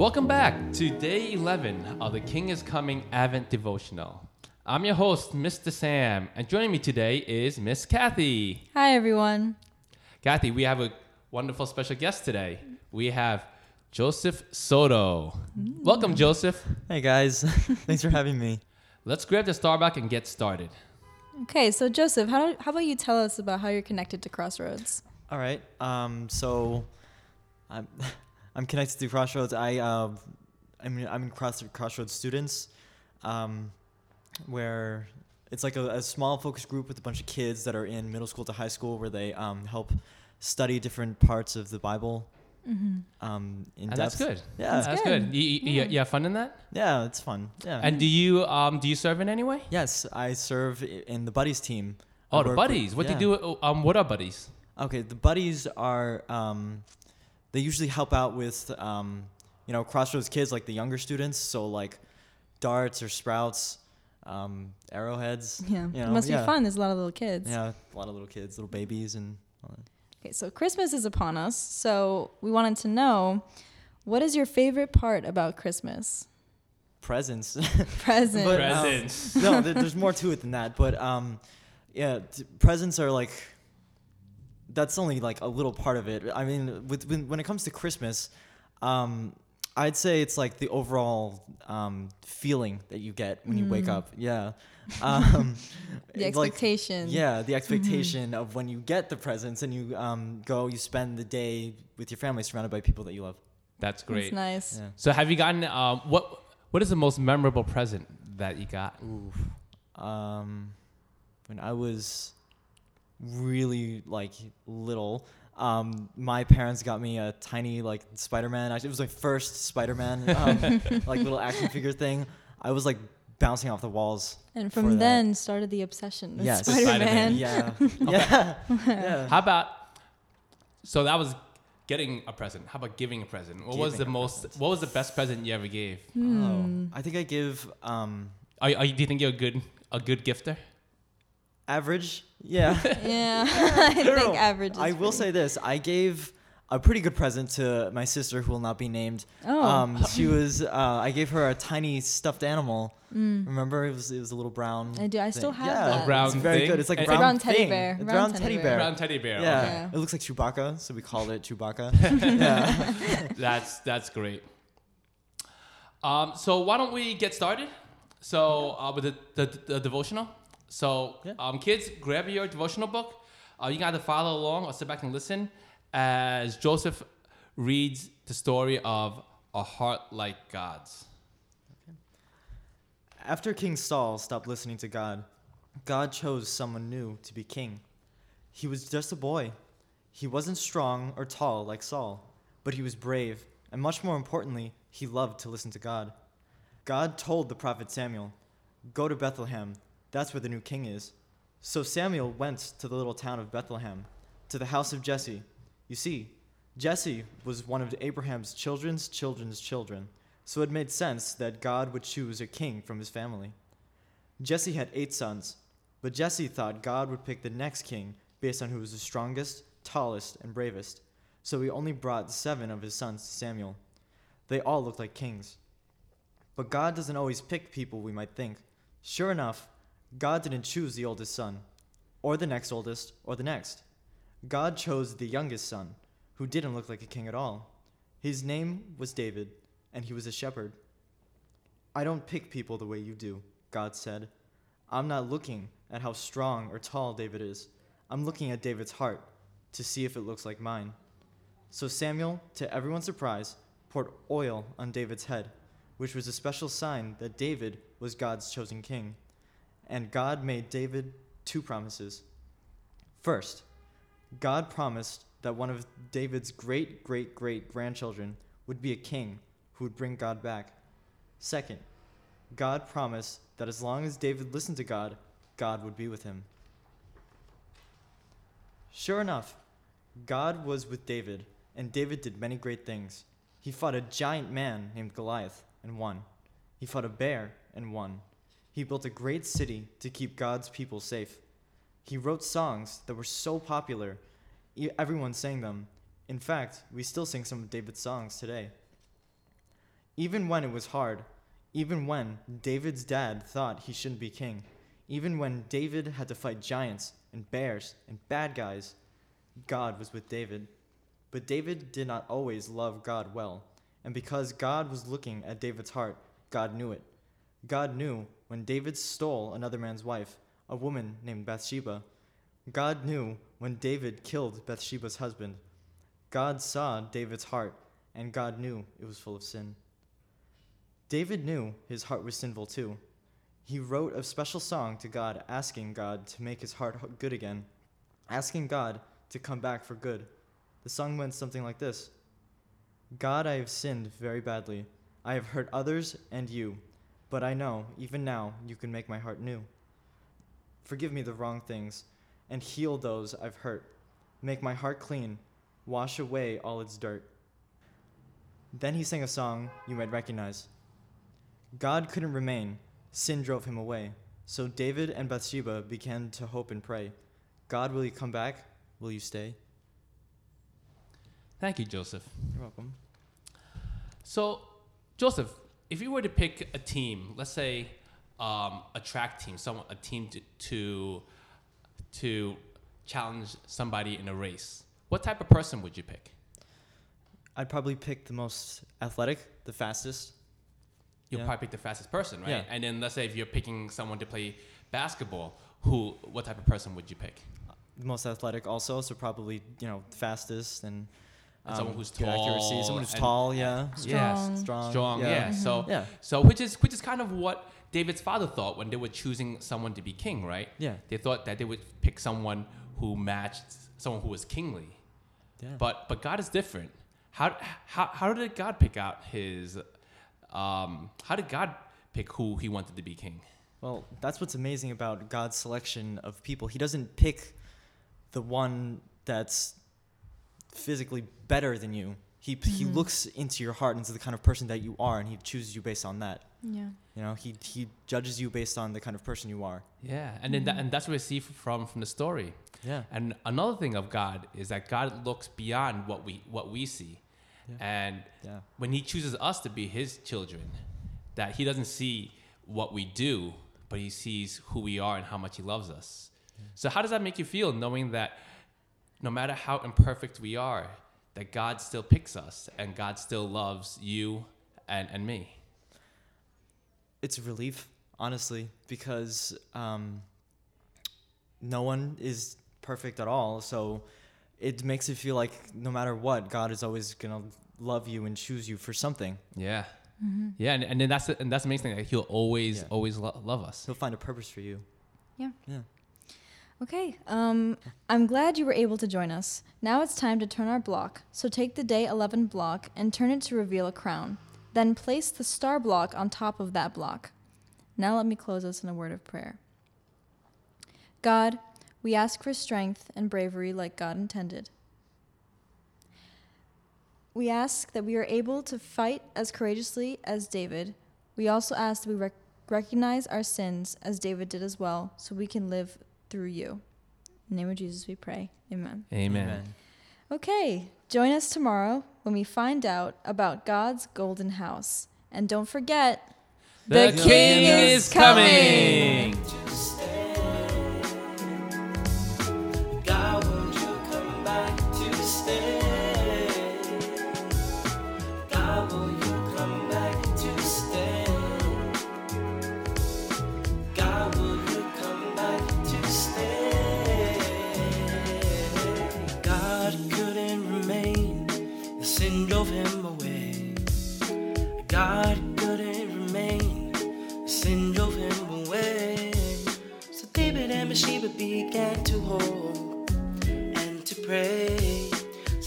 Welcome back to day 11 of the King is Coming Advent Devotional. I'm your host, Mr. Sam, and joining me today is Miss Kathy. Hi, everyone. Kathy, we have a wonderful special guest today. We have Joseph Soto. Welcome, Joseph. Hey guys, thanks for having me. Let's grab the Starbucks and get started. Okay, so Joseph, how, how about you tell us about how you're connected to Crossroads? All right, um, so I'm I'm connected to Crossroads. I uh, I'm in- I'm in Cross Crossroads students, um, where it's like a, a small focus group with a bunch of kids that are in middle school to high school, where they um, help study different parts of the Bible. Um, in And depth. that's good. Yeah, That's good. good. You, you, you- you have fun in that? yeah, it's fun. Yeah. And do you um do you serve in any way? yes, I serve in the buddies team. Oh, the work with- buddies. What yeah. do you do? Um, what are buddies? Okay, the buddies are um, they usually help out with um, you know Crossroads kids like the younger students, so like darts or sprouts, um, arrowheads. Yeah, you it must yeah. be fun. There's a lot of little kids. Yeah, a lot of little kids, little babies, and all that. Okay, so Christmas is upon us, so we wanted to know what is your favorite part about Christmas? presents. Presents. But, um, Presents. no, there, there's more to it than that. But um, yeah, t- presents are like that's only like a little part of it. I mean, with when, when it comes to Christmas, um, I'd say it's like the overall um, feeling that you get when you wake up. Yeah. Um, the it's like- expectation. yeah, the expectation of when you get the presents and you um, go, you spend the day with your family surrounded by people that you love. That's great. That's nice. Yeah. So have you gotten um what what is the most memorable present that you got? Ooh. Um, when I was really like little, um, my parents got me a tiny like Spider-Man. It was my first Spider-Man um, like little action figure thing. I was like bouncing off the walls. And for from that. then started the obsession with Yes. Spider-Man. Yeah, yeah, yeah. How about so that was getting a present. How about giving a present? What was the most present. what was the best present you ever gave? Hmm. Oh, I think I give um, Are, are you, do you think you're a good a good gifter? Average. Yeah. Yeah, I No, no, think no. average. Is I will say this: I gave a pretty good present to my sister, who will not be named. Oh. Um, she was. Uh, I gave her a tiny stuffed animal. Remember, it was it was a little brown. Mm. I do. I still have yeah, that. A brown It's very thing? good. It's like a brown, brown teddy thing. bear. A Brown brown teddy teddy bear. bear. Brown teddy bear. Yeah. Okay. Yeah. it looks like Chewbacca, so we called it Chewbacca. yeah. That's that's great. Um, so why don't we get started? So uh, with the, the, the devotional. So Yeah. um, kids, grab your devotional book. Uh, you can either follow along or sit back and listen as Joseph reads the story of a heart like God's. After King Saul stopped listening to God, God chose someone new to be king. He was just a boy. He wasn't strong or tall like Saul, but he was brave, and much more importantly, he loved to listen to God. God told the prophet Samuel, Go to Bethlehem, that's where the new king is. So Samuel went to the little town of Bethlehem, to the house of Jesse. You see, Jesse was one of Abraham's children's children's children, so it made sense that God would choose a king from his family. Jesse had eight sons, but Jesse thought God would pick the next king based on who was the strongest, tallest, and bravest, so he only brought seven of his sons to Samuel. They all looked like kings. But God doesn't always pick people we might think. Sure enough, God didn't choose the oldest son, or the next oldest, or the next. God chose the youngest son, who didn't look like a king at all. His name was David, and he was a shepherd. I don't pick people the way you do, God said. I'm not looking at how strong or tall David is. I'm looking at David's heart to see if it looks like mine. So Samuel, to everyone's surprise, poured oil on David's head, which was a special sign that David was God's chosen king. And God made David two promises. First, God promised that one of David's great great great grandchildren would be a king who would bring God back. Second, God promised that as long as David listened to God, God would be with him. Sure enough, God was with David, and David did many great things. He fought a giant man named Goliath and won. He fought a bear and won. He built a great city to keep God's people safe. He wrote songs that were so popular, everyone sang them. In fact, we still sing some of David's songs today. Even when it was hard, even when David's dad thought he shouldn't be king, even when David had to fight giants and bears and bad guys, God was with David. But David did not always love God well, and because God was looking at David's heart, God knew it. God knew when David stole another man's wife, a woman named Bathsheba. God knew when David killed Bathsheba's husband. God saw David's heart, and God knew it was full of sin. David knew his heart was sinful too. He wrote a special song to God asking God to make his heart good again, asking God to come back for good. The song went something like this God, I have sinned very badly. I have hurt others and you, but I know, even now, you can make my heart new. Forgive me the wrong things and heal those I've hurt. Make my heart clean, wash away all its dirt. Then he sang a song you might recognize. God couldn't remain, sin drove him away. So David and Bathsheba began to hope and pray God, will you come back? Will you stay? Thank you, Joseph. You're welcome. So, Joseph, if you were to pick a team, let's say um, a track team, someone, a team to, to to challenge somebody in a race, what type of person would you pick? I'd probably pick the most athletic, the fastest. You'll Yeah. probably pick the fastest person, right? Yeah. And then let's say if you're picking someone to play basketball, who, what type of person would you pick? The most athletic also, so probably, you know, fastest and, And someone um, who's good accuracy. tall Someone who's and- tall, yeah. Yes, Strong. Strong. strong. Yeah. So, Yeah. so which is which is kind of what David's father thought when they were choosing someone to be king, right? Yeah. They thought that they would pick someone who matched someone who was kingly. Yeah. But but God is different. How how how did God pick out his? Um, how did God pick who he wanted to be king? Well, that's what's amazing about God's selection of people. He doesn't pick the one that's physically better than you. He he mm-hmm. looks into your heart, into the kind of person that you are, and he chooses you based on that. Yeah. You know, he he judges you based on the kind of person you are. Yeah, and then that, and that's what we see from from the story. Yeah. And another thing of God is that God looks beyond what we what we see, Yeah. and Yeah. when He chooses us to be His children, that He doesn't see what we do, but He sees who we are and how much He loves us. So how does that make you feel, knowing that no matter how imperfect we are, that God still picks us and God still loves you and, and me? It's a relief, honestly, because um, no one is perfect at all. So it makes it feel like no matter what, God is always gonna love you and choose you for something. Yeah. Yeah, and, and then that's the, and that's the amazing thing. Like he'll always Yeah. always lo- love us. He'll find a purpose for you. Yeah. Yeah. Okay. Um, I'm glad you were able to join us. Now it's time to turn our block. So take the day 11 block and turn it to reveal a crown. Then place the star block on top of that block. Now let me close us in a word of prayer. God, we ask for strength and bravery like God intended. We ask that we are able to fight as courageously as David. We also ask that we rec- recognize our sins as David did as well, so we can live through you. In the name of Jesus, we pray. Amen. Amen. Okay, join us tomorrow when we find out about God's golden house. And don't forget, The king is coming. God,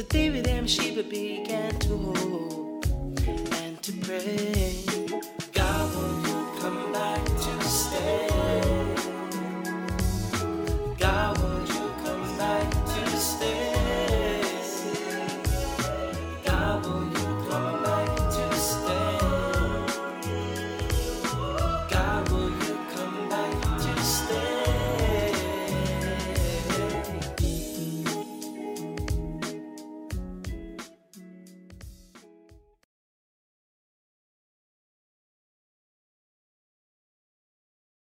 So they with them she began to hope and to pray.